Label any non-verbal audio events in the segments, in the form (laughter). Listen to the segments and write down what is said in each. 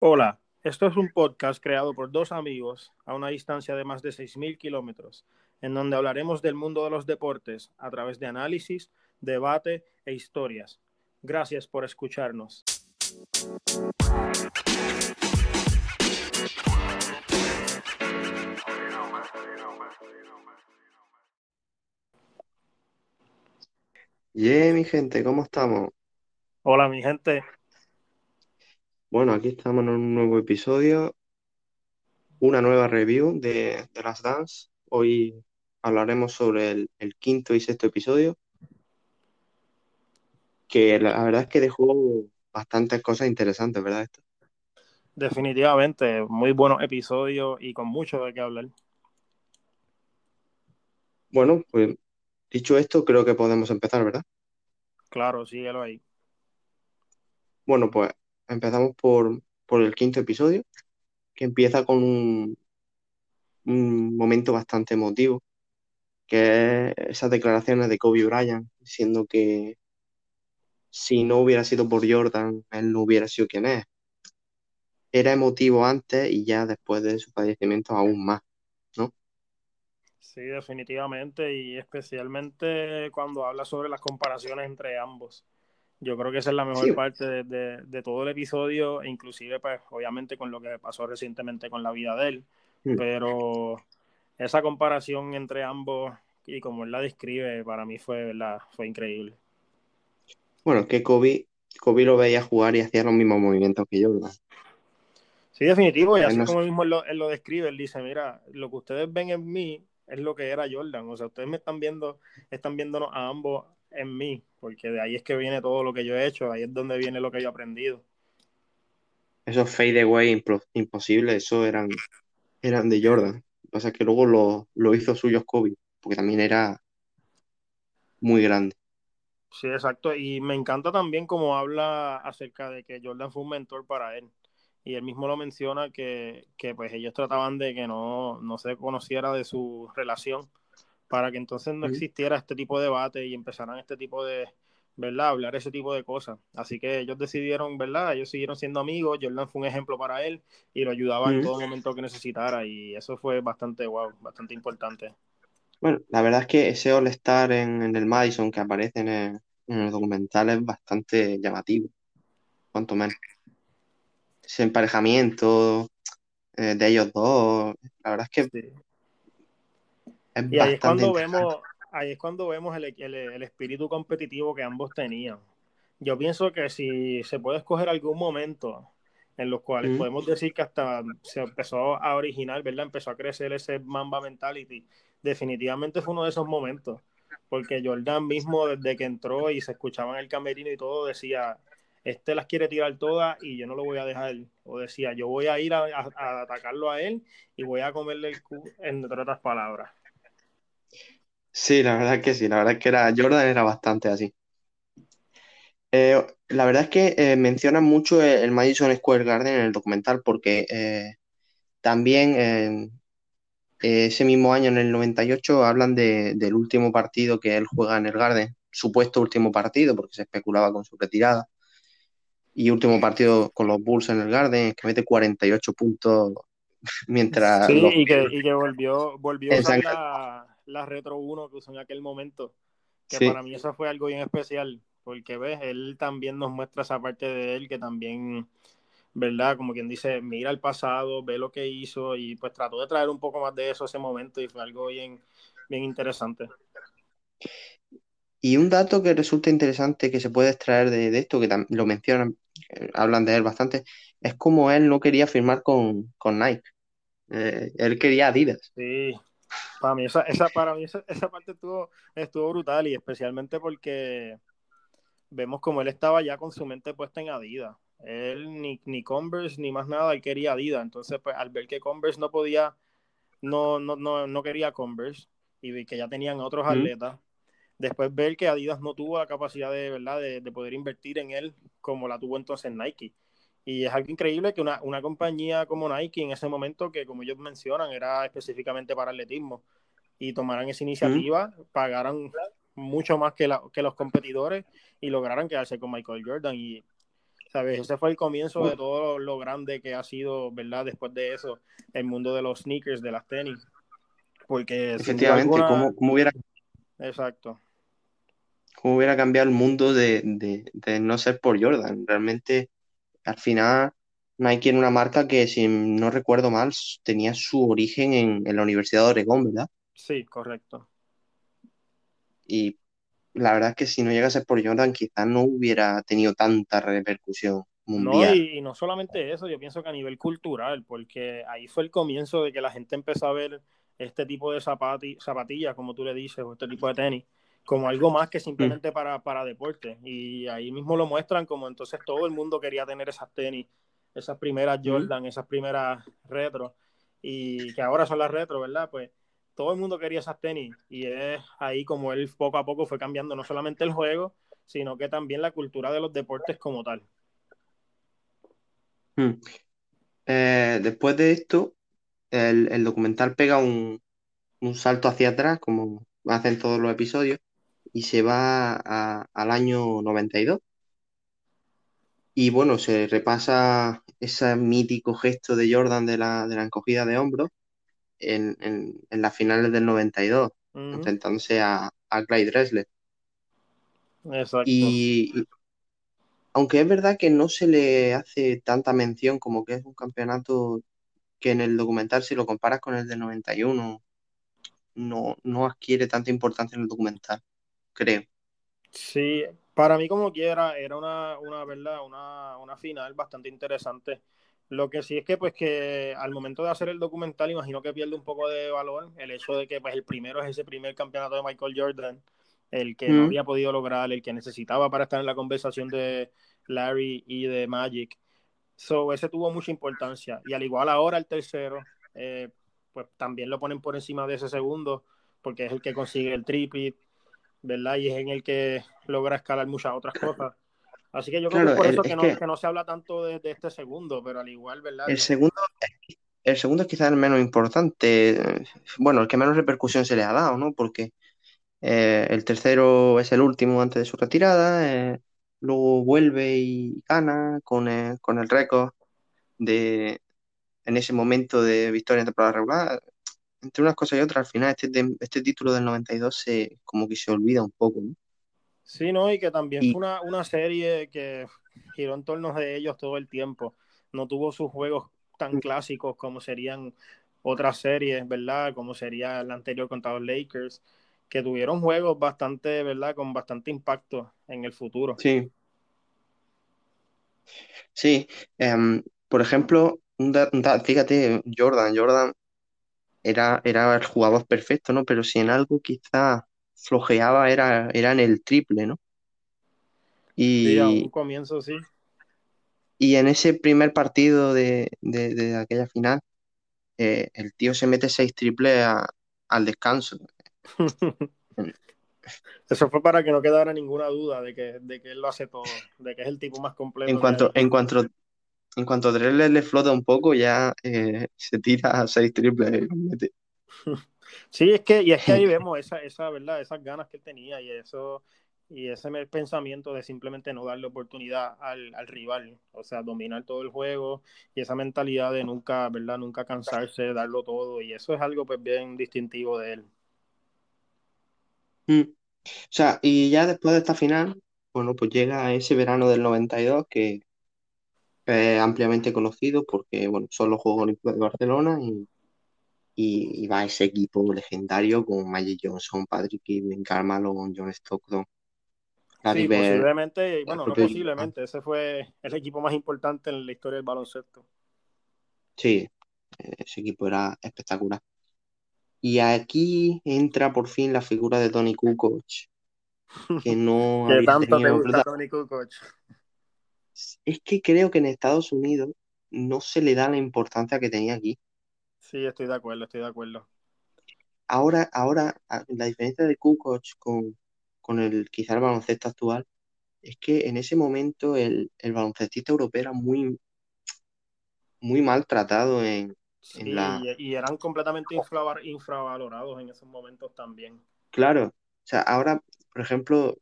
Hola, esto es un podcast creado por dos amigos a una distancia de más de 6.000 kilómetros, en donde hablaremos del mundo de los deportes a través de análisis, debate e historias. Gracias por escucharnos. Yeah, mi gente, ¿cómo estamos? Hola, mi gente. Bueno, aquí estamos en un nuevo episodio, una nueva review de, de Last Dance. Hoy hablaremos sobre el, el quinto y sexto episodio, que la, la verdad es que dejó bastantes cosas interesantes, ¿verdad? Esto? Definitivamente, muy buenos episodios y con mucho de qué hablar. Bueno, pues dicho esto, creo que podemos empezar, ¿verdad? Claro, síguelo ahí. Bueno, pues empezamos por, por el quinto episodio, que empieza con un, un momento bastante emotivo, que es esas declaraciones de Kobe Bryant, diciendo que si no hubiera sido por Jordan, él no hubiera sido quien es. Era emotivo antes y ya después de su fallecimiento aún más, ¿no? Sí, definitivamente, y especialmente cuando habla sobre las comparaciones entre ambos. Yo creo que esa es la mejor Sí, parte de, de, de, todo el episodio, inclusive, pues, obviamente con lo que pasó recientemente con la vida de él, mm, pero esa comparación entre ambos y como él la describe, para mí fue, ¿verdad? fue increíble. bueno, que Kobe, Kobe lo veía jugar y hacía los mismos movimientos que Jordan. Sí, definitivo, y así no- como mismo él lo, él lo describe, él dice, mira, lo que ustedes ven en mí es lo que era Jordan, o sea, ustedes me están viendo, están viéndonos a ambos en mí, porque de ahí es que viene todo lo que yo he hecho, ahí es donde viene lo que yo he aprendido. esos fade away impro- imposibles, eso eran, eran de Jordan. Lo que pasa es que luego lo, lo hizo suyos Kobe, porque también era muy grande. Sí, exacto, y me encanta también cómo habla acerca de que Jordan fue un mentor para él, y él mismo lo menciona que, que pues ellos trataban de que no, no se conociera de su relación, para que entonces no existiera este tipo de debate y empezaran este tipo de, ¿verdad? Hablar ese tipo de cosas. Así que ellos decidieron, ¿verdad? Ellos siguieron siendo amigos, Jordan fue un ejemplo para él y lo ayudaba en todo momento que necesitara y eso fue bastante, wow, bastante importante. Bueno, la verdad es que ese All-Star en, en el Madison que aparece en el, en el documental es bastante llamativo, cuanto menos. Ese emparejamiento eh, de ellos dos, la verdad es que Sí. Es Y ahí es cuando vemos, ahí es cuando vemos el, el, el espíritu competitivo que ambos tenían. Yo pienso que si se puede escoger algún momento en los cuales Mm. podemos decir que hasta se empezó a originar, ¿verdad? Empezó a crecer ese Mamba Mentality. Definitivamente fue uno de esos momentos, porque Jordan mismo desde que entró y se escuchaba en el camerino y todo decía, este las quiere tirar todas y yo no lo voy a dejar. O decía, yo voy a ir a, a, a atacarlo a él y voy a comerle el cu, entre otras palabras. Sí, la verdad es que sí, la verdad es que era, Jordan era bastante así. Eh, la verdad es que eh, mencionan mucho el, el Madison Square Garden en el documental porque eh, también ese mismo año, en el 98, hablan de, del último partido que él juega en el Garden, supuesto último partido porque se especulaba con su retirada, y último partido con los Bulls en el Garden, que mete 48 puntos (laughs) mientras Sí, los... y que, y que volvió, volvió a la, Retro 1 que usó en aquel momento, que Sí, para mí eso fue algo bien especial, porque ves, él también nos muestra esa parte de él que también, ¿verdad? Como quien dice, mira el pasado, ve lo que hizo y pues trató de traer un poco más de eso a ese momento y fue algo bien, bien interesante. Y un dato que resulta interesante que se puede extraer de, de esto, que lo mencionan, eh, hablan de él bastante, es como él no quería firmar con, con Nike. Eh, él quería Adidas. Sí, para mí esa, esa, para mí esa, esa parte estuvo, estuvo brutal y especialmente porque vemos como él estaba ya con su mente puesta en Adidas. Él ni, ni Converse ni más nada, él quería Adidas. Entonces, pues al ver que Converse no podía, no, no, no, no quería Converse y que ya tenían otros Mm. atletas, después ver que Adidas no tuvo la capacidad de, ¿verdad? de, de poder invertir en él como la tuvo entonces Nike. Y es algo increíble que una, una compañía como Nike en ese momento, que como ellos mencionan, era específicamente para atletismo, y tomaran esa Mm. iniciativa, pagaran mucho más que, la, que los competidores y lograran quedarse con Michael Jordan. Y ¿sabes? Ese fue el comienzo de todo lo grande que ha sido, ¿verdad? Después de eso, el mundo de los sneakers, de las tenis. Porque efectivamente, ¿cómo, hubiera... Exacto. ¿Cómo hubiera cambiado el mundo de, no ser por Jordan? Realmente, al final, Nike era una marca que, si no recuerdo mal, tenía su origen en, en la Universidad de Oregón, ¿verdad? Sí, correcto. Y la verdad es que si no llegase por Jordan, quizás no hubiera tenido tanta repercusión mundial. No, y, no solamente eso, yo pienso que a nivel cultural, porque ahí fue el comienzo de que la gente empezó a ver este tipo de zapatillas, como tú le dices, o este tipo de tenis, como algo más que simplemente mm. para, para deporte. Y ahí mismo lo muestran como entonces todo el mundo quería tener esas tenis, esas primeras mm. Jordan, esas primeras retro, y que ahora son las retro, ¿verdad? Pues todo el mundo quería esas tenis y es ahí como él poco a poco fue cambiando no solamente el juego, sino que también la cultura de los deportes como tal. Hmm. Eh, después de esto, el, documental pega un, salto hacia atrás, como hacen todos los episodios, y se va al año 92. Y bueno, se repasa ese mítico gesto de Jordan de la, de la encogida de hombros en, en, las finales del 92, enfrentándose a, a Clyde Dressler. Exacto. Y, aunque es verdad que no se le hace tanta mención como que es un campeonato que en el documental, si lo comparas con el del 91, no, no adquiere tanta importancia en el documental, creo. Sí, para mí como quiera, era una, una verdad, una, una final bastante interesante lo que sí es que, pues, que al momento de hacer el documental, imagino que pierde un poco de valor el hecho de que, pues, el primero es ese primer campeonato de Michael Jordan, el que no había podido lograr, el que necesitaba para estar en la conversación de Larry y de Magic. So, ese tuvo mucha importancia. Y al igual ahora el tercero, eh, pues también lo ponen por encima de ese segundo, porque es el que consigue el tripit, ¿verdad? Y es en el que logra escalar muchas otras cosas. Así que yo creo que por eso que, no, se habla tanto de, este segundo, pero al igual, ¿verdad? El segundo, el segundo es quizás el menos importante, bueno, el que menos repercusión se le ha dado, ¿no? Porque eh, el tercero es el último antes de su retirada, eh, luego vuelve y gana con el, con el récord de en ese momento de victoria en temporada regular. Entre unas cosas y otras, al final este, este título del 92 se, como que se olvida un poco, ¿no? Sí, no, y que también fue una, serie que giró en torno de ellos todo el tiempo. No tuvo sus juegos tan mm. clásicos como serían otras series, ¿verdad? Como sería el anterior contra los Lakers, que tuvieron juegos bastante, ¿verdad? Con bastante impacto en el futuro. Sí. Sí. Em, por ejemplo, fíjate, Jordan, Jordan era, era el jugador perfecto, ¿no? Pero si en algo quizá flojeaba era, era en el triple, ¿no? Y, sí, a un comienzo, sí. Y en ese primer partido de, aquella final, eh, el tío se mete seis triples al descanso. (laughs) Eso fue para que no quedara ninguna duda de que, de que él lo hace todo, de que es el tipo más completo. En cuanto, en cuanto, en cuanto a le flota un poco, ya eh, (laughs) se tira seis triples mete. (laughs) Sí, es que, y es que ahí (laughs) vemos esa, esa, ¿verdad? esas ganas que él tenía y eso, y ese pensamiento de simplemente no darle oportunidad al, rival, o sea, dominar todo el juego y esa mentalidad de nunca, ¿verdad? Nunca cansarse, darlo todo, y eso es algo pues bien distintivo de él. Mm. O sea, y ya después de esta final, bueno, pues llega ese verano del 92 que es ampliamente conocido porque, bueno, son los Juegos Olímpicos de Barcelona y y, va ese equipo legendario con Magic Johnson, Patrick Ewing, Carmelo, John Stockton. sí, posiblemente, bueno, no posiblemente, ese fue el equipo más importante en la historia del baloncesto. Sí, ese equipo era espectacular. Y aquí entra por fin la figura de Tony Kukoc, que no (laughs) ¿Qué tanto te gusta Tony Kukoc? Es que creo que en Estados Unidos no se le da la importancia que tenía aquí. Sí, estoy de acuerdo, estoy de acuerdo. Ahora, ahora, la diferencia de Kukoc con, con el quizá el baloncesto actual es que en ese momento el, el baloncestista europeo era muy, muy maltratado en, la... y, eran completamente infravalorados en esos momentos también. Claro, o sea, ahora, por ejemplo,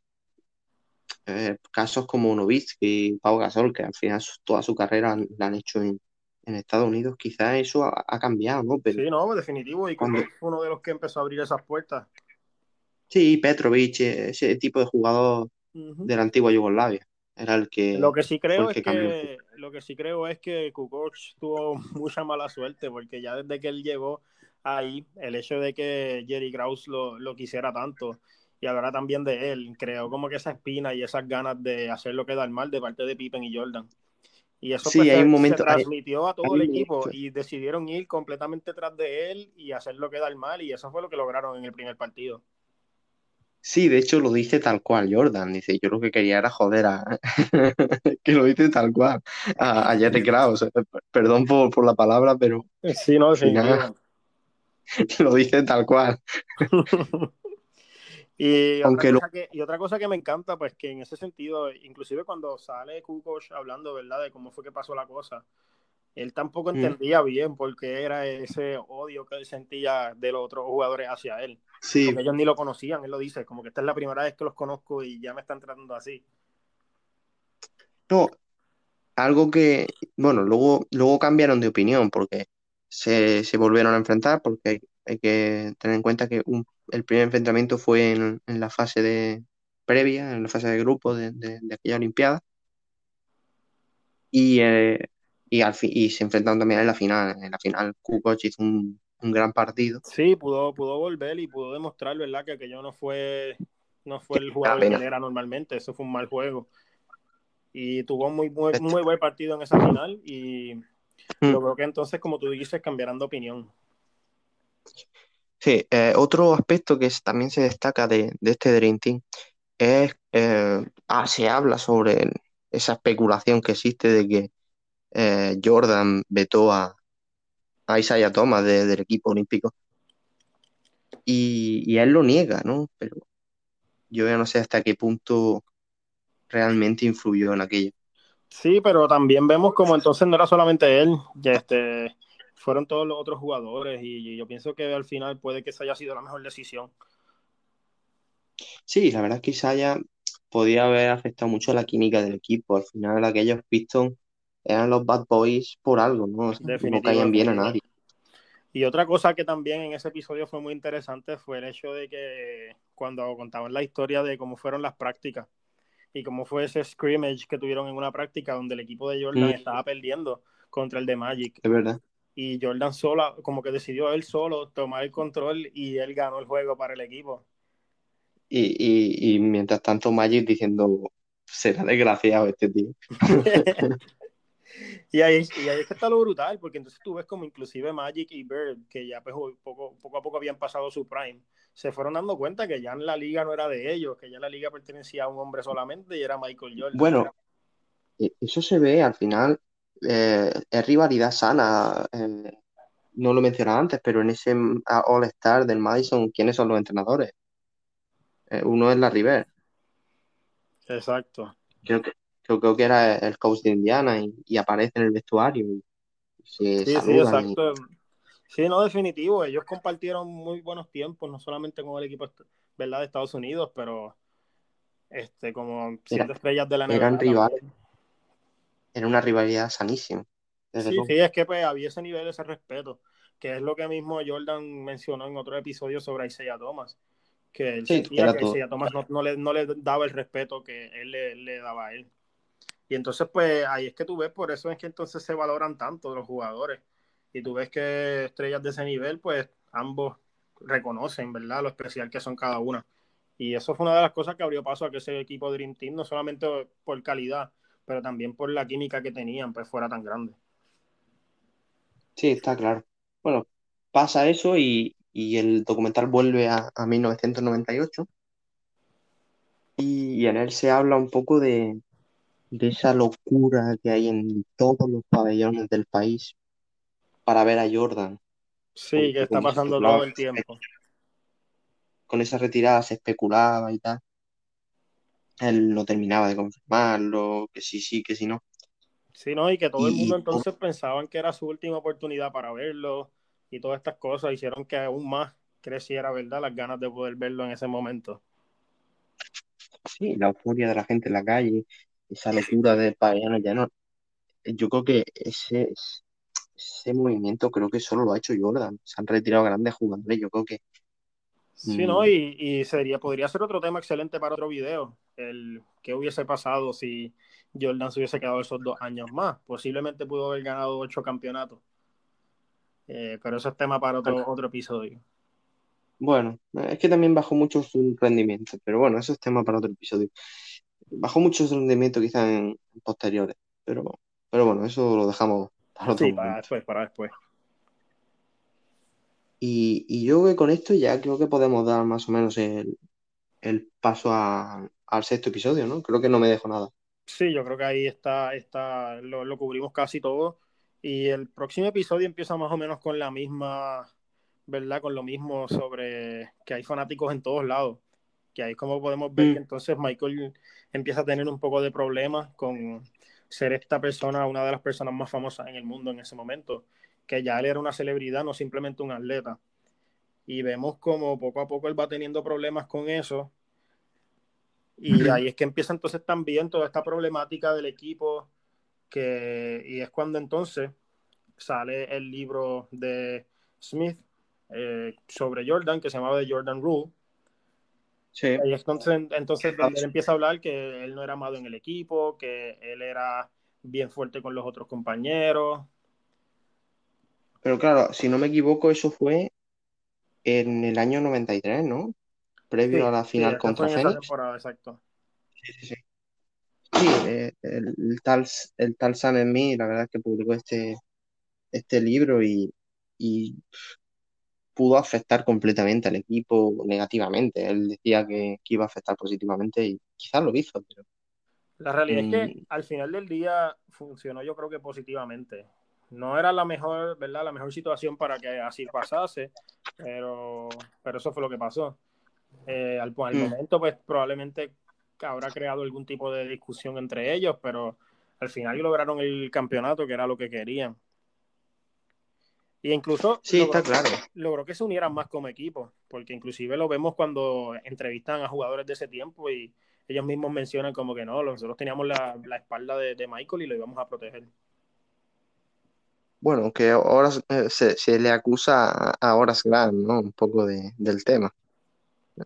eh, casos como Novitsky y Pau Gasol, que al final toda su carrera la han hecho en, Estados Unidos, quizás eso ha, cambiado, ¿no? Pero sí, no, definitivo, y cuando... fue uno de los que empezó a abrir esas puertas. Sí, Petrovic, ese tipo de jugador de la antigua Yugoslavia. Era el que. Lo que sí creo es que, lo que sí creo es que Kukoc tuvo (laughs) mucha mala suerte, porque ya desde que él llegó ahí, el hecho de que Jerry Krause lo, lo quisiera tanto y ahora también de él, creó como que esa espina y esas ganas de hacer lo que da mal de parte de Pippen y Jordan. Y eso pues, se, transmitió a todo el equipo y decidieron ir completamente tras de él y hacer lo que da mal y eso fue lo que lograron en el primer partido. Sí, de hecho lo dice tal cual Jordan. Dice, yo lo que quería era joder a... (laughs) que lo dice tal cual. A, a Jerry Krause. Perdón por, la palabra, pero... Sí, no, sí. (laughs) lo dice tal cual. (laughs) y, otra cosa que, y otra cosa que me encanta, pues que en ese sentido, inclusive cuando sale Kukoc hablando, ¿verdad? De cómo fue que pasó la cosa él tampoco mm. entendía bien por qué era ese odio que él sentía de los otros jugadores hacia él. Sí. Porque ellos ni lo conocían, él lo dice, como que esta es la primera vez que los conozco y ya me están tratando así. No, algo que, bueno, luego, luego cambiaron de opinión porque se, volvieron a enfrentar, porque hay, que tener en cuenta que el primer enfrentamiento fue en, la fase de previa, en la fase de grupo de, aquella Olimpiada. Y eh, y, al y se enfrentaron también en la final. En la final, Kukoc hizo un, gran partido. Sí, pudo, pudo volver y pudo demostrar, ¿verdad?, que aquello no fue, no fue el jugador que era normalmente. Eso fue un mal juego. Y tuvo muy, muy, muy buen partido en esa final. Y mm. yo creo que entonces, como tú dices, cambiarán de opinión. Sí, eh, otro aspecto que también se destaca de, este Dream Team es, eh, ah, se habla sobre esa especulación que existe de que eh, Jordan vetó a, a Isaiah Thomas del equipo olímpico. Y, él lo niega, ¿no? Pero yo ya no sé hasta qué punto realmente influyó en aquello. Sí, pero también vemos como entonces no era solamente él, ya este, fueron todos los otros jugadores y yo pienso que al final puede que esa haya sido la mejor decisión. Sí, la verdad es que Isaiah podía haber afectado mucho a la química del equipo. Al final aquellos Pistons eran los Bad Boys por algo, ¿no? no caían bien a nadie. Y otra cosa que también en ese episodio fue muy interesante fue el hecho de que cuando contaban la historia de cómo fueron las prácticas y cómo fue ese scrimmage que tuvieron en una práctica donde el equipo de Jordan mm. estaba perdiendo contra el de Magic. Es verdad. Y Jordan sola, como que decidió él solo tomar el control y él ganó el juego para el equipo. Y, y, y mientras tanto Magic diciendo, será desgraciado este tío. (laughs) Y ahí, y ahí es que está lo brutal, porque entonces tú ves como inclusive Magic y Bird, que ya pues, poco, poco a poco habían pasado su prime, se fueron dando cuenta que ya en la liga no era de ellos, que ya la liga pertenecía a un hombre solamente y era Michael Jordan. Bueno, e, eso se ve al final, eh, es rivalidad sana. Eh, no lo mencionaba antes, pero en ese All-Star del Madison, ¿quiénes son los entrenadores? Eh, uno es la River. Exacto. Creo que, creo, que era el coach de Indiana y, aparece en el vestuario y sí, Sí, exacto. Sí, no, definitivo. Ellos compartieron muy buenos tiempos, no solamente con el equipo ¿verdad? de Estados Unidos, pero este, como siete estrellas de la NBA. Eran rivales. Era una rivalidad sanísima. Sí, sí, es que pues, había ese nivel, ese respeto, que es lo que mismo Jordan mencionó en otro episodio sobre Isaiah Thomas, que él sentía que Isaiah Thomas no, le, no, le, daba el respeto que él le, le daba a él. Y entonces, pues ahí es que tú ves, por eso es que entonces se valoran tanto los jugadores. Y tú ves que estrellas de ese nivel, pues ambos reconocen, ¿verdad? Lo especial que son cada una. Y eso fue una de las cosas que abrió paso a que ese equipo Dream Team, no solamente por calidad, pero también por la química que tenían, pues fuera tan grande. Sí, está claro. Bueno, pasa eso y, el documental vuelve a, 1998 y, en él se habla un poco de, de esa locura que hay en todos los pabellones del país para ver a Jordan. Sí, que está pasando todo el tiempo. Con esa retirada se especulaba y tal. Él no terminaba de confirmarlo, que sí, sí, que sí, no. Sí, no, y que todo el mundo entonces pensaban que era su última oportunidad para verlo y todas estas cosas hicieron que aún más creciera, ¿verdad? Las ganas de poder verlo en ese momento. sí, la euforia de la gente en la calle, esa locura de paganos ya no. Yo creo que ese, ese movimiento creo que solo lo ha hecho Jordan. Se han retirado grandes jugadores. Yo creo que. Sí, ¿no? Mm, y, y sería, podría ser otro tema excelente para otro video. El qué hubiese pasado si Jordan se hubiese quedado esos dos años más. Posiblemente pudo haber ganado ocho campeonatos. Eh, pero eso es tema para otro, otro episodio. Bueno, es que también bajó mucho su rendimiento, pero bueno, eso es tema para otro episodio. Bajó mucho su rendimiento quizás en posteriores, pero, pero bueno, eso lo dejamos para otro sí, para después, para después. Y, y, yo que con esto ya creo que podemos dar más o menos el, el paso a, al sexto episodio, ¿no? Creo que no me dejo nada. Sí, yo creo que ahí está, está lo, lo, cubrimos casi todo. Y el próximo episodio empieza más o menos con la misma, ¿verdad? Con lo mismo sobre que hay fanáticos en todos lados. Que ahí como podemos ver mm. que entonces Michael empieza a tener un poco de problemas con ser esta persona, una de las personas más famosas en el mundo en ese momento. Que ya él era una celebridad, no simplemente un atleta. Y vemos como poco a poco él va teniendo problemas con eso y ahí es que empieza entonces también toda esta problemática del equipo, que, y es cuando entonces sale el libro de Smith eh, sobre Jordan, que se llamaba The Jordan Rule. Sí. Y entonces, entonces él empieza a hablar que él no era amado en el equipo, que él era bien fuerte con los otros compañeros. Pero claro, si no me equivoco, eso fue en el año 93, ¿no? previo a la final contra Phoenix. exacto. Sí, sí, sí. Sí, eh, el, tal, el tal Sam en mí, la verdad es que publicó este, este libro y, y pudo afectar completamente al equipo negativamente. Él decía que, que, iba a afectar positivamente y quizás lo hizo, pero... La realidad es que al final del día funcionó yo creo que positivamente. No era la mejor, ¿verdad? La mejor situación para que así pasase, pero, pero eso fue lo que pasó. Eh, al, al mm. momento, pues probablemente habrá creado algún tipo de discusión entre ellos, pero al final lograron el campeonato, que era lo que querían. Y incluso sí, logró, está claro. logró que se unieran más como equipo, porque inclusive lo vemos cuando entrevistan a jugadores de ese tiempo y ellos mismos mencionan como que no, nosotros teníamos la, la espalda de, de, Michael y lo íbamos a proteger. Bueno, que ahora eh, se, se, le acusa a Horace Grant, ¿no? Un poco de, del tema.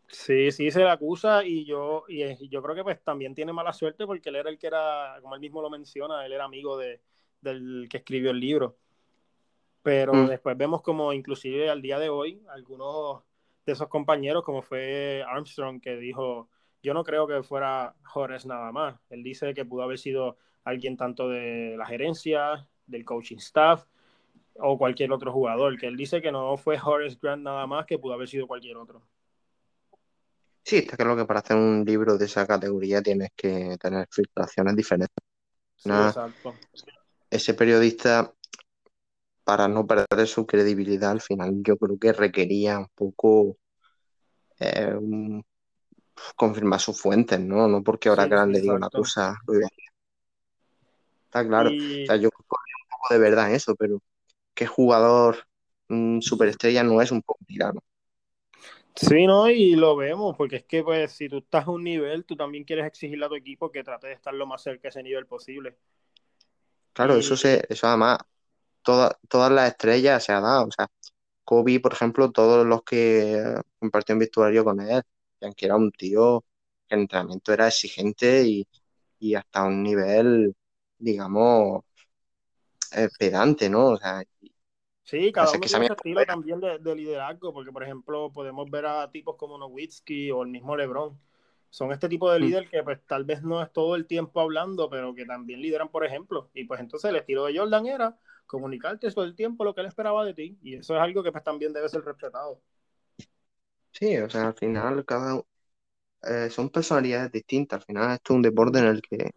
Sí, sí, se le acusa y yo, y yo creo que pues también tiene mala suerte porque él era el que era, como él mismo lo menciona, él era amigo de, del que escribió el libro. Pero mm. después vemos como inclusive al día de hoy, algunos de esos compañeros, como fue Armstrong, que dijo, yo no creo que fuera Horace nada más. Él dice que pudo haber sido alguien tanto de la gerencia, del coaching staff o cualquier otro jugador, que él dice que no fue Horace Grant nada más, que pudo haber sido cualquier otro. Sí, está claro que para hacer un libro de esa categoría tienes que tener filtraciones diferentes. Sí, exacto. Ese periodista, para no perder su credibilidad, al final yo creo que requería un poco eh, un, confirmar sus fuentes, ¿no? No porque ahora sí, Gran le diga una cosa. Está claro. Y... O sea, yo poco de verdad en eso, pero ¿qué jugador mmm, superestrella no es un poco tirano? Sí, no, y lo vemos, porque es que pues si tú estás a un nivel, tú también quieres exigirle a tu equipo que trate de estar lo más cerca de ese nivel posible. Claro, y... eso se, eso además, toda, todas las estrellas se ha dado, o sea, Kobe, por ejemplo, todos los que compartieron vestuario con él, que era un tío que el entrenamiento era exigente y, y hasta un nivel, digamos, eh, pedante, ¿no? O sea, Sí, cada uno tiene su estilo también de, de, liderazgo, porque por ejemplo podemos ver a tipos como Nowitzki o el mismo LeBron. Son este tipo de mm. líder que pues tal vez no es todo el tiempo hablando, pero que también lideran, por ejemplo. Y pues entonces el estilo de Jordan era comunicarte todo el tiempo lo que él esperaba de ti. Y eso es algo que pues también debe ser respetado. Sí, o sea, al final cada eh, son personalidades distintas. Al final esto es un deporte en el que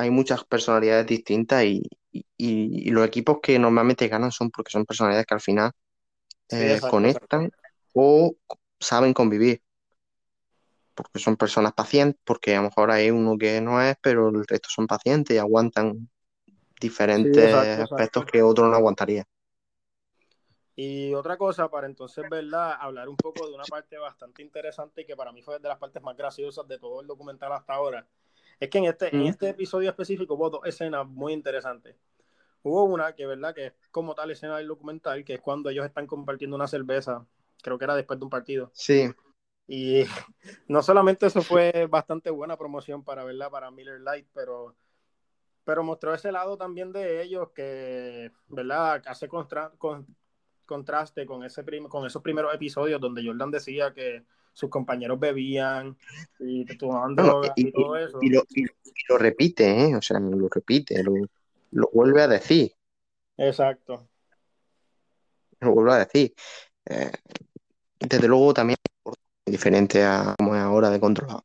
hay muchas personalidades distintas y, y, y, los equipos que normalmente ganan son porque son personalidades que al final eh, sí, conectan o saben convivir. Porque son personas pacientes, porque a lo mejor hay uno que no es, pero el resto son pacientes y aguantan diferentes sí, exacto, aspectos que otro no aguantaría. Y otra cosa, para entonces, ¿verdad? Hablar un poco de una parte bastante interesante y que para mí fue de las partes más graciosas de todo el documental hasta ahora. Es que en este, en este episodio específico hubo dos escenas muy interesantes. Hubo una que, ¿verdad? Que es como tal escena del documental, que es cuando ellos están compartiendo una cerveza, creo que era después de un partido. Sí. Y (laughs) no solamente eso fue bastante buena promoción para, ¿verdad? Para Miller Light, pero pero mostró ese lado también de ellos que, ¿verdad? Hace contra, con, contraste con, ese con esos primeros episodios donde Jordan decía que sus compañeros bebían y tomaban drogas y, todo eso. Y lo, lo, repite, ¿eh? O sea, lo repite, lo, lo, vuelve a decir. Exacto. Lo vuelve a decir. Eh, desde luego también es diferente a como es ahora de controlado.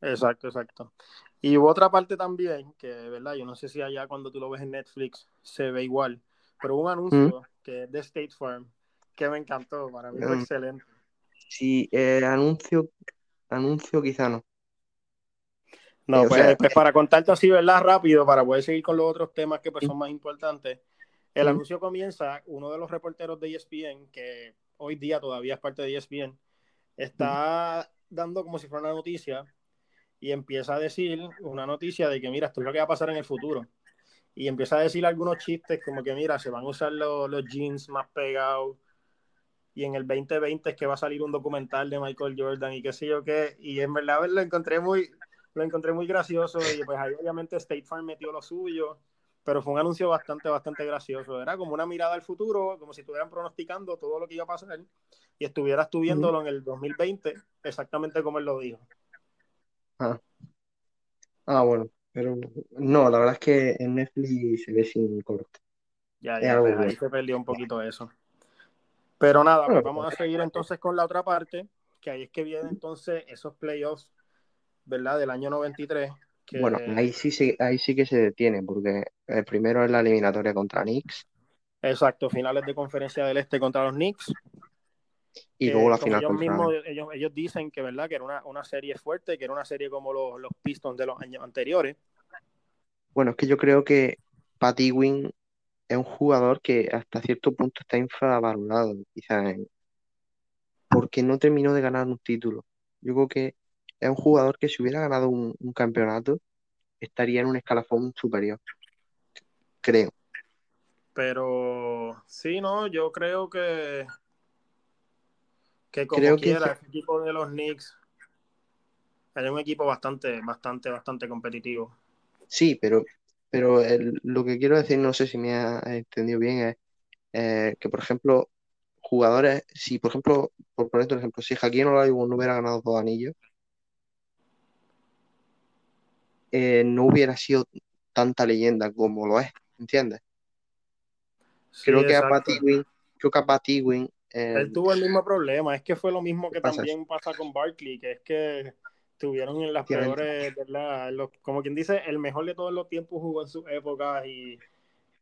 Exacto, exacto. Y hubo otra parte también, que, ¿verdad? Yo no sé si allá cuando tú lo ves en Netflix se ve igual, pero hubo un anuncio que es de State Farm que me encantó, para mí fue mm. excelente. Sí, eh, anuncio, anuncio quizá no. No, pues, pues, para contarte así, ¿verdad? Rápido, para poder seguir con los otros temas que pues, son más importantes. El anuncio comienza, uno de los reporteros de ESPN, que hoy día todavía es parte de ESPN, está dando como si fuera una noticia y empieza a decir una noticia de que, mira, esto es lo que va a pasar en el futuro. Y empieza a decir algunos chistes como que, mira, se van a usar los, los jeans más pegados. Y en el 2020 es que va a salir un documental de Michael Jordan y qué sé yo qué. Y en verdad lo encontré muy, lo encontré muy gracioso. Y pues ahí obviamente State Farm metió lo suyo. Pero fue un anuncio bastante, bastante gracioso. Era como una mirada al futuro, como si estuvieran pronosticando todo lo que iba a pasar. Y estuvieras tú viéndolo en el 2020, exactamente como él lo dijo. Ah. ah, bueno, pero no, la verdad es que en Netflix se ve sin corte. Ya, ya, pues, ahí se perdió un poquito eso. Pero nada, pues vamos a seguir entonces con la otra parte, que ahí es que vienen entonces esos playoffs, ¿verdad? Del año 93. Que... Bueno, ahí sí, ahí sí que se detiene, porque el primero es la eliminatoria contra Knicks. Exacto, finales de conferencia del Este contra los Knicks. Y luego la final ellos, mismos, ellos, dicen que verdad que era una, serie fuerte, que era una serie como los, los, Pistons de los años anteriores. Bueno, es que yo creo que Patty Wing es un jugador que hasta cierto punto está infravalorado, quizás, porque no terminó de ganar un título. Yo creo que es un jugador que si hubiera ganado un, un campeonato estaría en un escalafón superior. Creo. Pero sí, no, yo creo que que como Creo quiera, que... el equipo de los Knicks es un equipo bastante, bastante, bastante competitivo. Sí, pero, pero lo que quiero decir, no sé si me ha entendido bien, es eh, que, por ejemplo, jugadores, si por ejemplo, por poner un ejemplo, si Jaquín Olajuwon no hubiera ganado dos anillos, eh, no hubiera sido tanta leyenda como lo es, ¿entiendes? creo, que a Patty Wing, creo que a Patty Wing él tuvo el mismo problema, es que fue lo mismo que también pasa con Barkley, que es que tuvieron en las peores, ¿verdad? como quien dice, el mejor de todos los tiempos jugó en su época y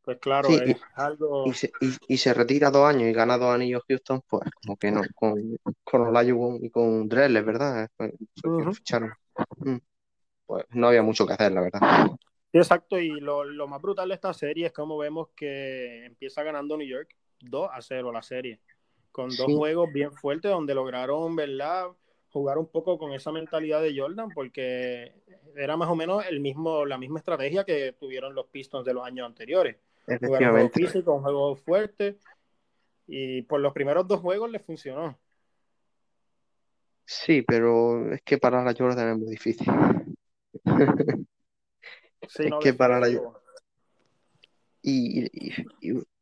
pues claro, es y, algo... Y se, y, se, retira dos años y gana dos anillos Houston, pues como que no, con, con Olajuwon y con Drelles, ¿verdad? Pues, mm. pues, no había mucho que hacer, la verdad. exacto, y lo, lo más brutal de esta serie es como vemos que empieza ganando New York 2 a 0 la serie con dos juegos bien fuertes donde lograron, ¿verdad? Jugar un poco con esa mentalidad de Jordan, porque era más o menos el mismo, la misma estrategia que tuvieron los Pistons de los años anteriores. Jugar un juego físico, un juego fuerte, y por los primeros dos juegos les funcionó. Sí, pero es que para la Jordan es muy difícil. (laughs) es que para la y,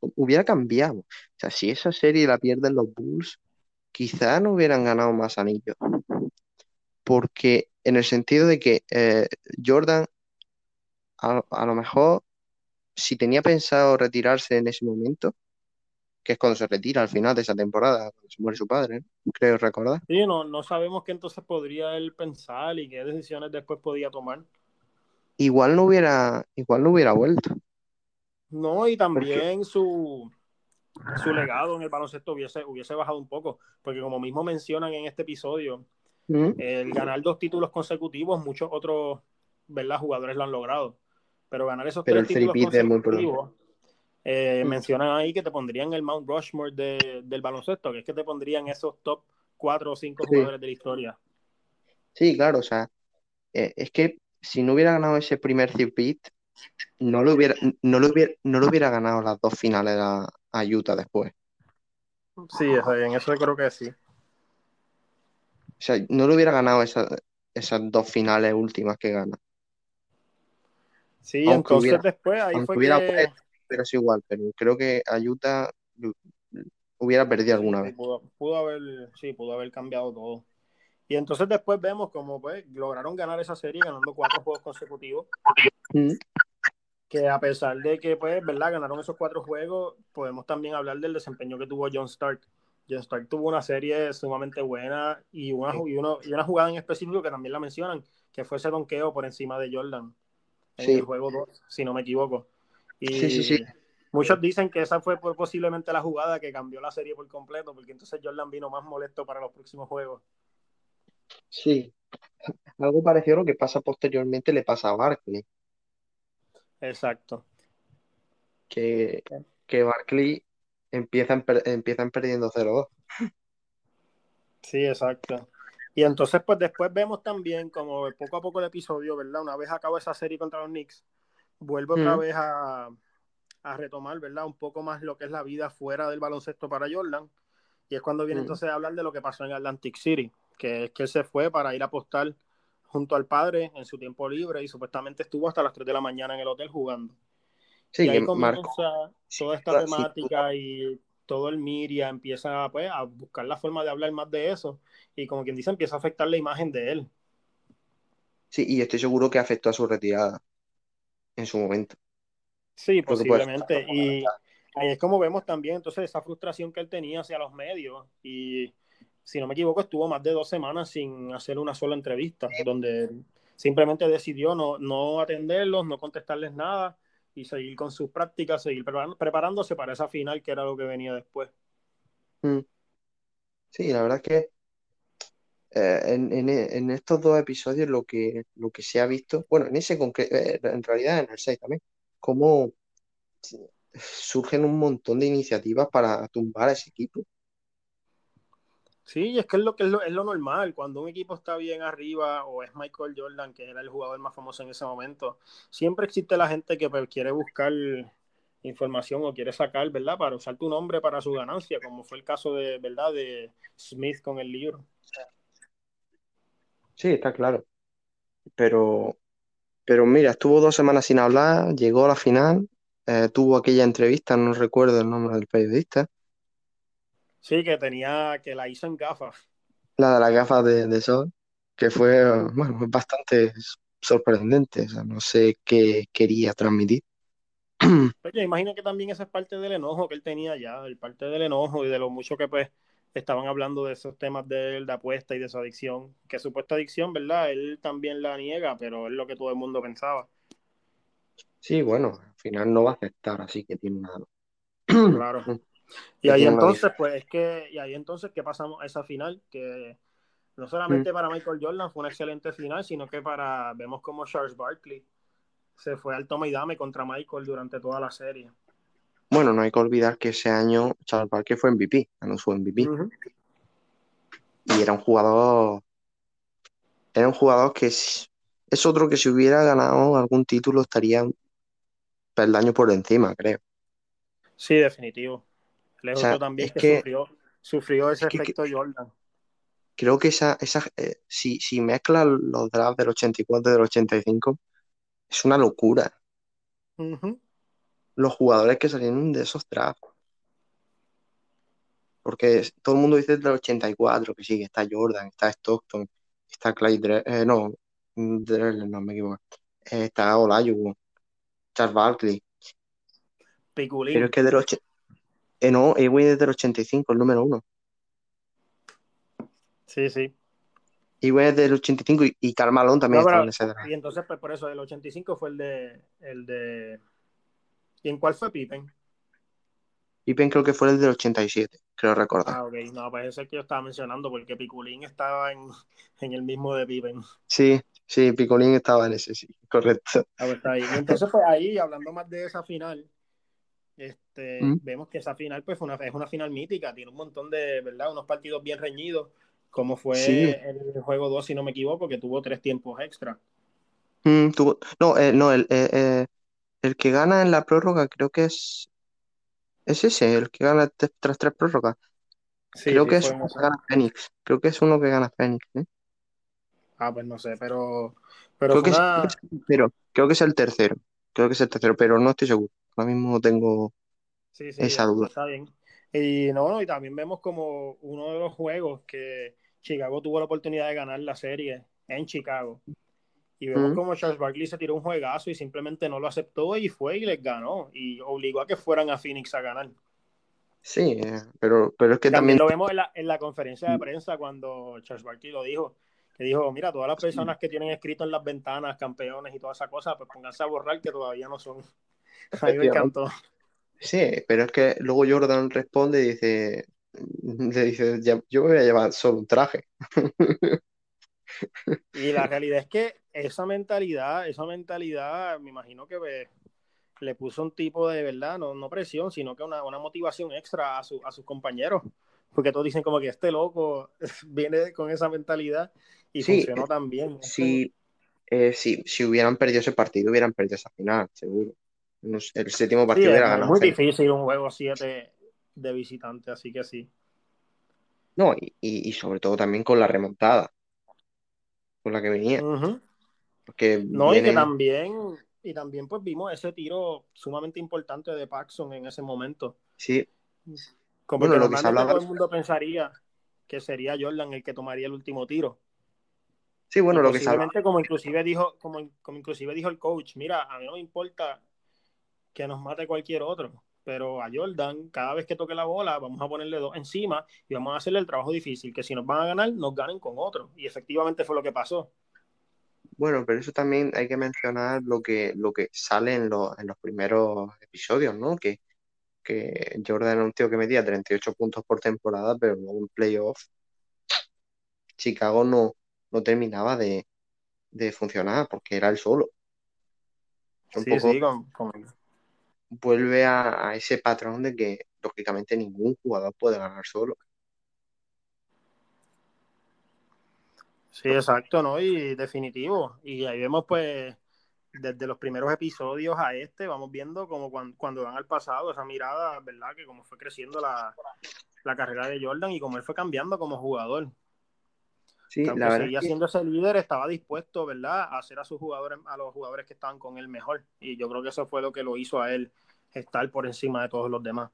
hubiera cambiado. O sea, si esa serie la pierden los Bulls, quizá no hubieran ganado más anillos. Porque en el sentido de que eh, Jordan, a, lo mejor, si tenía pensado retirarse en ese momento, que es cuando se retira al final de esa temporada, cuando se muere su padre, creo recordar. Sí, no, no sabemos qué entonces podría él pensar y qué decisiones después podía tomar. Igual no hubiera, igual no hubiera vuelto. No, y también su, su legado en el baloncesto hubiese, hubiese bajado un poco, porque como mismo mencionan en este episodio, el ganar dos títulos consecutivos, muchos otros ¿verdad? jugadores lo han logrado, pero ganar esos tres títulos consecutivos, Eh, mencionan ahí que te pondrían el Mount Rushmore del baloncesto, que es que te pondrían esos top cuatro o cinco jugadores de la historia. Sí, claro, o sea, eh, es que si no hubiera ganado ese primer circuit, no lo hubiera, no lo hubiera, no lo hubiera ganado las dos finales a, Utah después. Sí, en eso creo que sí. O sea, no lo hubiera ganado esas dos finales últimas que gana. Sí, entonces después ahí fue que... pero es igual, pero creo que a Utah hubiera perdido alguna vez. Pudo, haber, sí, pudo haber cambiado todo. Y entonces después vemos como pues lograron ganar esa serie ganando cuatro juegos consecutivos. Mm. Que a pesar de que pues, ¿verdad? Ganaron esos cuatro juegos, podemos también hablar del desempeño que tuvo John Stark. John Stark tuvo una serie sumamente buena y una, y, una jugada en específico que también la mencionan, que fue ese donqueo por encima de Jordan en el juego 2, si no me equivoco. Y sí, sí, sí. Muchos dicen que esa fue posiblemente la jugada que cambió la serie por completo, porque entonces Jordan vino más molesto para los próximos juegos. Sí, algo parecido a lo que pasa posteriormente le pasa a Barkley. Exacto. Que, que Barkley empiezan, empiezan perdiendo 0-2. Sí, exacto. Y entonces, pues después vemos también como poco a poco el episodio, ¿verdad? Una vez acabo esa serie contra los Knicks, vuelvo otra vez a, a, retomar, ¿verdad? Un poco más lo que es la vida fuera del baloncesto para Jordan. Y es cuando viene entonces a hablar de lo que pasó en Atlantic City que es que él se fue para ir a apostar junto al padre en su tiempo libre y supuestamente estuvo hasta las 3 de la mañana en el hotel jugando. Sí, y ahí comienza toda esta temática y todo el Miria empieza pues, a buscar la forma de hablar más de eso y como quien dice empieza a afectar la imagen de él. Sí, y estoy seguro que afectó a su retirada en su momento. Sí, posiblemente. Y ahí es como vemos también entonces esa frustración que él tenía hacia los medios y si no me equivoco, estuvo más de dos semanas sin hacer una sola entrevista, donde simplemente decidió no, no atenderlos, no contestarles nada y seguir con sus prácticas, seguir preparándose para esa final que era lo que venía después. Mm. Sí, la verdad es que eh, en, estos dos episodios lo que, lo que se ha visto, bueno, en ese concreto, eh, en realidad en el 6 también, cómo surgen un montón de iniciativas para tumbar a ese equipo. Sí, es que es lo que es lo, normal. Cuando un equipo está bien arriba, o es Michael Jordan, que era el jugador más famoso en ese momento, siempre existe la gente que pues, quiere buscar información o quiere sacar, ¿verdad? Para usar tu nombre para su ganancia, como fue el caso de, ¿verdad? De Smith con el libro. Sí, está claro. Pero, pero mira, estuvo dos semanas sin hablar, llegó a la final, eh, tuvo aquella entrevista, no recuerdo el nombre del periodista, Sí, que tenía, que la hizo en gafas. La de las gafas de, sol, que fue, bueno, bastante sorprendente. O sea, no sé qué quería transmitir. (clears throat) Pues yo imagino que también esa es parte del enojo que él tenía ya, el parte del enojo y de lo mucho que pues estaban hablando de esos temas de, él, de apuesta y de su adicción, que supuesta adicción, ¿verdad? Él también la niega, pero es lo que todo el mundo pensaba. Sí, bueno, al final no va a aceptar, así que tiene nada. Claro. (clears throat) Y ahí entonces, pues es que, y ahí entonces que pasamos a esa final, que no solamente mm. para Michael Jordan fue una excelente final, sino que para, vemos como Charles Barkley se fue al toma y dame contra Michael durante toda la serie. Bueno, no hay que olvidar que ese año Charles Barkley fue MVP, ganó su MVP. Y era un jugador, era un jugador que es, es otro que si hubiera ganado algún título estaría peldaño por encima, creo. Sí, definitivo también que, sufrió, ese efecto Jordan. Creo que esa, esa eh, si, si mezclas los drafts del 84 y del 85, es una locura. Los jugadores que salieron de esos drafts. Porque todo el mundo dice del 84, que sí, que está Jordan, está Stockton, está Clyde, eh, no, no me equivoco, eh, está Olajuwon, Charles Barkley. Pero es que del, eh, no, Ewing es del 85, el número uno. Sí, sí. Ewing es del 85 y, y Carmalón también está en ese draft. Y entonces, pues por eso, el 85 fue el de, el de... ¿Y en cuál fue Pippen? Pippen creo que fue el del 87, creo recordar. Ah, ok. No, pues ese que yo estaba mencionando, porque Piculín estaba en, (laughs) en el mismo de Pippen. Sí, sí, Piculín estaba en ese, sí, correcto. Ah, pues está ahí. Y entonces, pues ahí, hablando más de esa final, este, vemos que esa final pues, fue una, es una final mítica, tiene un montón de, ¿verdad? Unos partidos bien reñidos, como fue el juego 2, si no me equivoco, que tuvo tres tiempos extra. no, eh, no, el, eh, eh, el que gana en la prórroga creo que es, es ese, el que gana tras tres prórrogas. creo que es uno que gana Fénix, creo que es uno que gana Fénix. Ah, pues no sé, pero... pero creo, que creo que es el tercero, creo que es el tercero, pero no estoy seguro. Ahora mismo tengo esa duda. Está bien. Y no, y también vemos como uno de los juegos que Chicago tuvo la oportunidad de ganar la serie en Chicago. Y vemos como Charles Barkley se tiró un juegazo y simplemente no lo aceptó y fue y les ganó. Y obligó a que fueran a Phoenix a ganar. Sí, eh, pero, pero es que también, lo vemos en la, en la conferencia de prensa cuando Charles Barkley lo dijo. Que dijo, mira, todas las personas que tienen escrito en las ventanas campeones y toda esa cosa, pues pónganse a borrar que todavía no son. A mí me encantó. Sí, pero es que luego Jordan responde y dice, le dice, yo me voy a llevar solo un traje. (laughs) Y la realidad es que esa mentalidad, esa mentalidad, me imagino que pues, le puso un tipo de verdad, no, no presión, sino que una, motivación extra a, su, a sus compañeros. Porque todos dicen como que este loco (laughs) viene con esa mentalidad y funcionó tan bien. Eh, sí, si hubieran perdido ese partido, hubieran perdido esa final, seguro el séptimo partido era Es muy difícil un juego 7 de visitante, así que sí. No, y, sobre todo también con la remontada con la que venía. Porque no, y que también, y también pues vimos ese tiro sumamente importante de Paxson en ese momento. Sí. Como que lo que todo el mundo pensaría que sería Jordan el que tomaría el último tiro. Sí, bueno, lo que se como inclusive dijo, como, como inclusive dijo el coach, mira, a mí no me importa que nos mate cualquier otro. Pero a Jordan, cada vez que toque la bola, vamos a ponerle dos encima y vamos a hacerle el trabajo difícil, que si nos van a ganar, nos ganen con otro. Y efectivamente fue lo que pasó. Bueno, pero eso también hay que mencionar lo que, lo que sale en, en los primeros episodios, ¿no? Que, que Jordan era un tío que medía 38 puntos por temporada, pero luego en playoff Chicago no, no terminaba de, funcionar porque era el solo. sí, sí, vuelve a, ese patrón de que lógicamente ningún jugador puede ganar solo. Sí, exacto, ¿no? Y definitivo. Y ahí vemos pues desde los primeros episodios a este, vamos viendo como cuando, van al pasado, esa mirada, ¿verdad? Que como fue creciendo la, carrera de Jordan y como él fue cambiando como jugador. Sí, la verdad seguía siendo ese líder, estaba dispuesto, ¿verdad?, a hacer a sus jugadores, a los jugadores que estaban con él mejor. Y yo creo que eso fue lo que lo hizo a él estar por encima de todos los demás.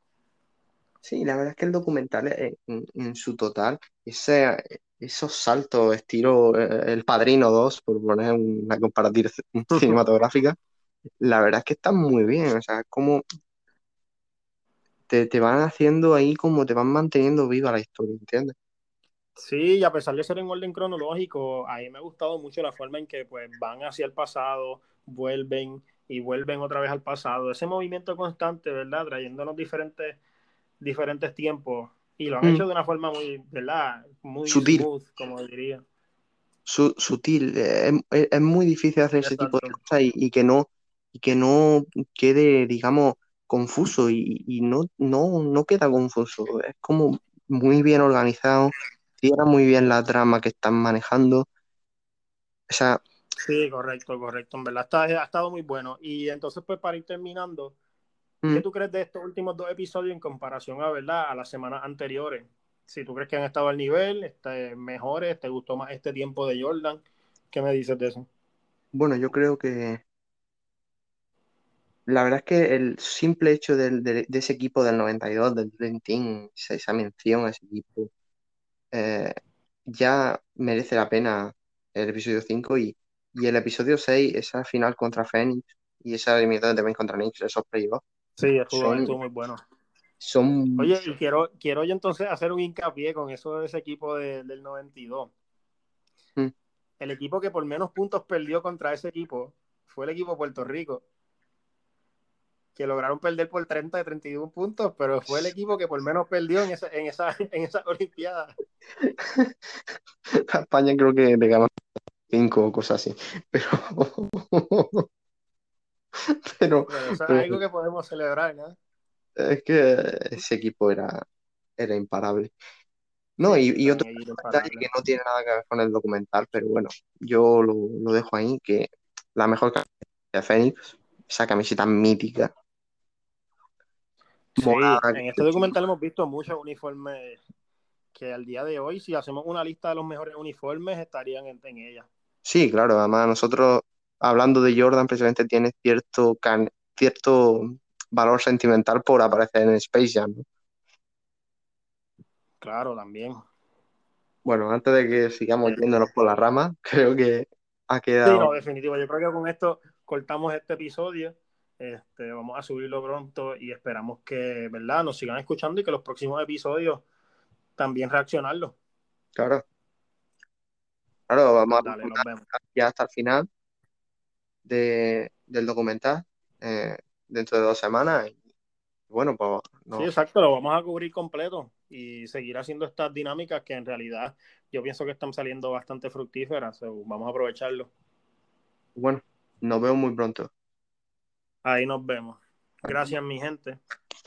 Sí, la verdad es que el documental eh, en, su total, ese, esos saltos estilo eh, El Padrino 2, por poner una comparativa (laughs) cinematográfica, la verdad es que está muy bien. O sea, como te, te van haciendo ahí, como te van manteniendo viva la historia, ¿entiendes? Sí, y a pesar de ser en orden cronológico, a mí me ha gustado mucho la forma en que pues van hacia el pasado, vuelven y vuelven otra vez al pasado. Ese movimiento constante, ¿verdad? Trayéndonos diferentes, diferentes tiempos. Y lo han hecho de una forma muy, ¿verdad? Muy sutil, como diría. sutil. Eh, es, muy difícil hacer ese tipo de cosas y, que no y que no quede, digamos, confuso y, y no, no, no queda confuso. Es como muy bien organizado cierra muy bien la trama que están manejando. O sea. Sí, correcto, correcto. En verdad ha estado muy bueno. Y entonces, pues para ir terminando, ¿qué mm. tú crees de estos últimos dos episodios en comparación a, ¿verdad? a las semanas anteriores? Si tú crees que han estado al nivel, este, mejores, te gustó más este tiempo de Jordan, ¿qué me dices de eso? Bueno, yo creo que la verdad es que el simple hecho de, ese equipo del 92, del Dream Team, esa mención a ese equipo, eh, ya merece la pena el episodio 5 y, el episodio 6, esa final contra Phoenix y esa eliminación también contra Knicks, esos playoffs. Sí, estuvo, muy bueno. Son... Oye, y quiero, quiero yo entonces hacer un hincapié con eso de ese equipo del 92. Mm. El equipo que por menos puntos perdió contra ese equipo fue el equipo de Puerto Rico que lograron perder por 30 de 31 puntos, pero fue el equipo que por menos perdió en esa, en esa, (laughs) en esa Olimpiada. A (laughs) España creo que le ganó 5 o cosas así. Pero. (laughs) pero, eso es algo que podemos celebrar, ¿no? Es que ese equipo era, era imparable. No, y, y otro detalle que no tiene nada que ver con el documental, pero bueno, yo lo, lo dejo ahí, que la mejor camiseta de Fénix, esa camiseta mítica. Sí, en este documental hemos visto muchos uniformes que al día de hoy, si hacemos una lista de los mejores uniformes, estarían en, en ella. Sí, claro, además nosotros, hablando de Jordan, precisamente tiene cierto, can, cierto valor sentimental por aparecer en Space Jam. ¿no? Claro, también. Bueno, antes de que sigamos yéndonos por la rama, (laughs) creo que ha quedado. Sí, no, definitivo. Yo creo que con esto cortamos este episodio. Este, vamos a subirlo pronto y esperamos que, ¿verdad?, nos sigan escuchando y que los próximos episodios también reaccionarlo. Claro. Claro, vamos Dale, a ya hasta el final de, del documental eh, dentro de dos semanas. Y, bueno, pues. No. Sí, exacto, lo vamos a cubrir completo y seguir haciendo estas dinámicas que en realidad yo pienso que están saliendo bastante fructíferas. So vamos a aprovecharlo. Bueno, nos vemos muy pronto. Ahí nos vemos. Gracias, mi gente.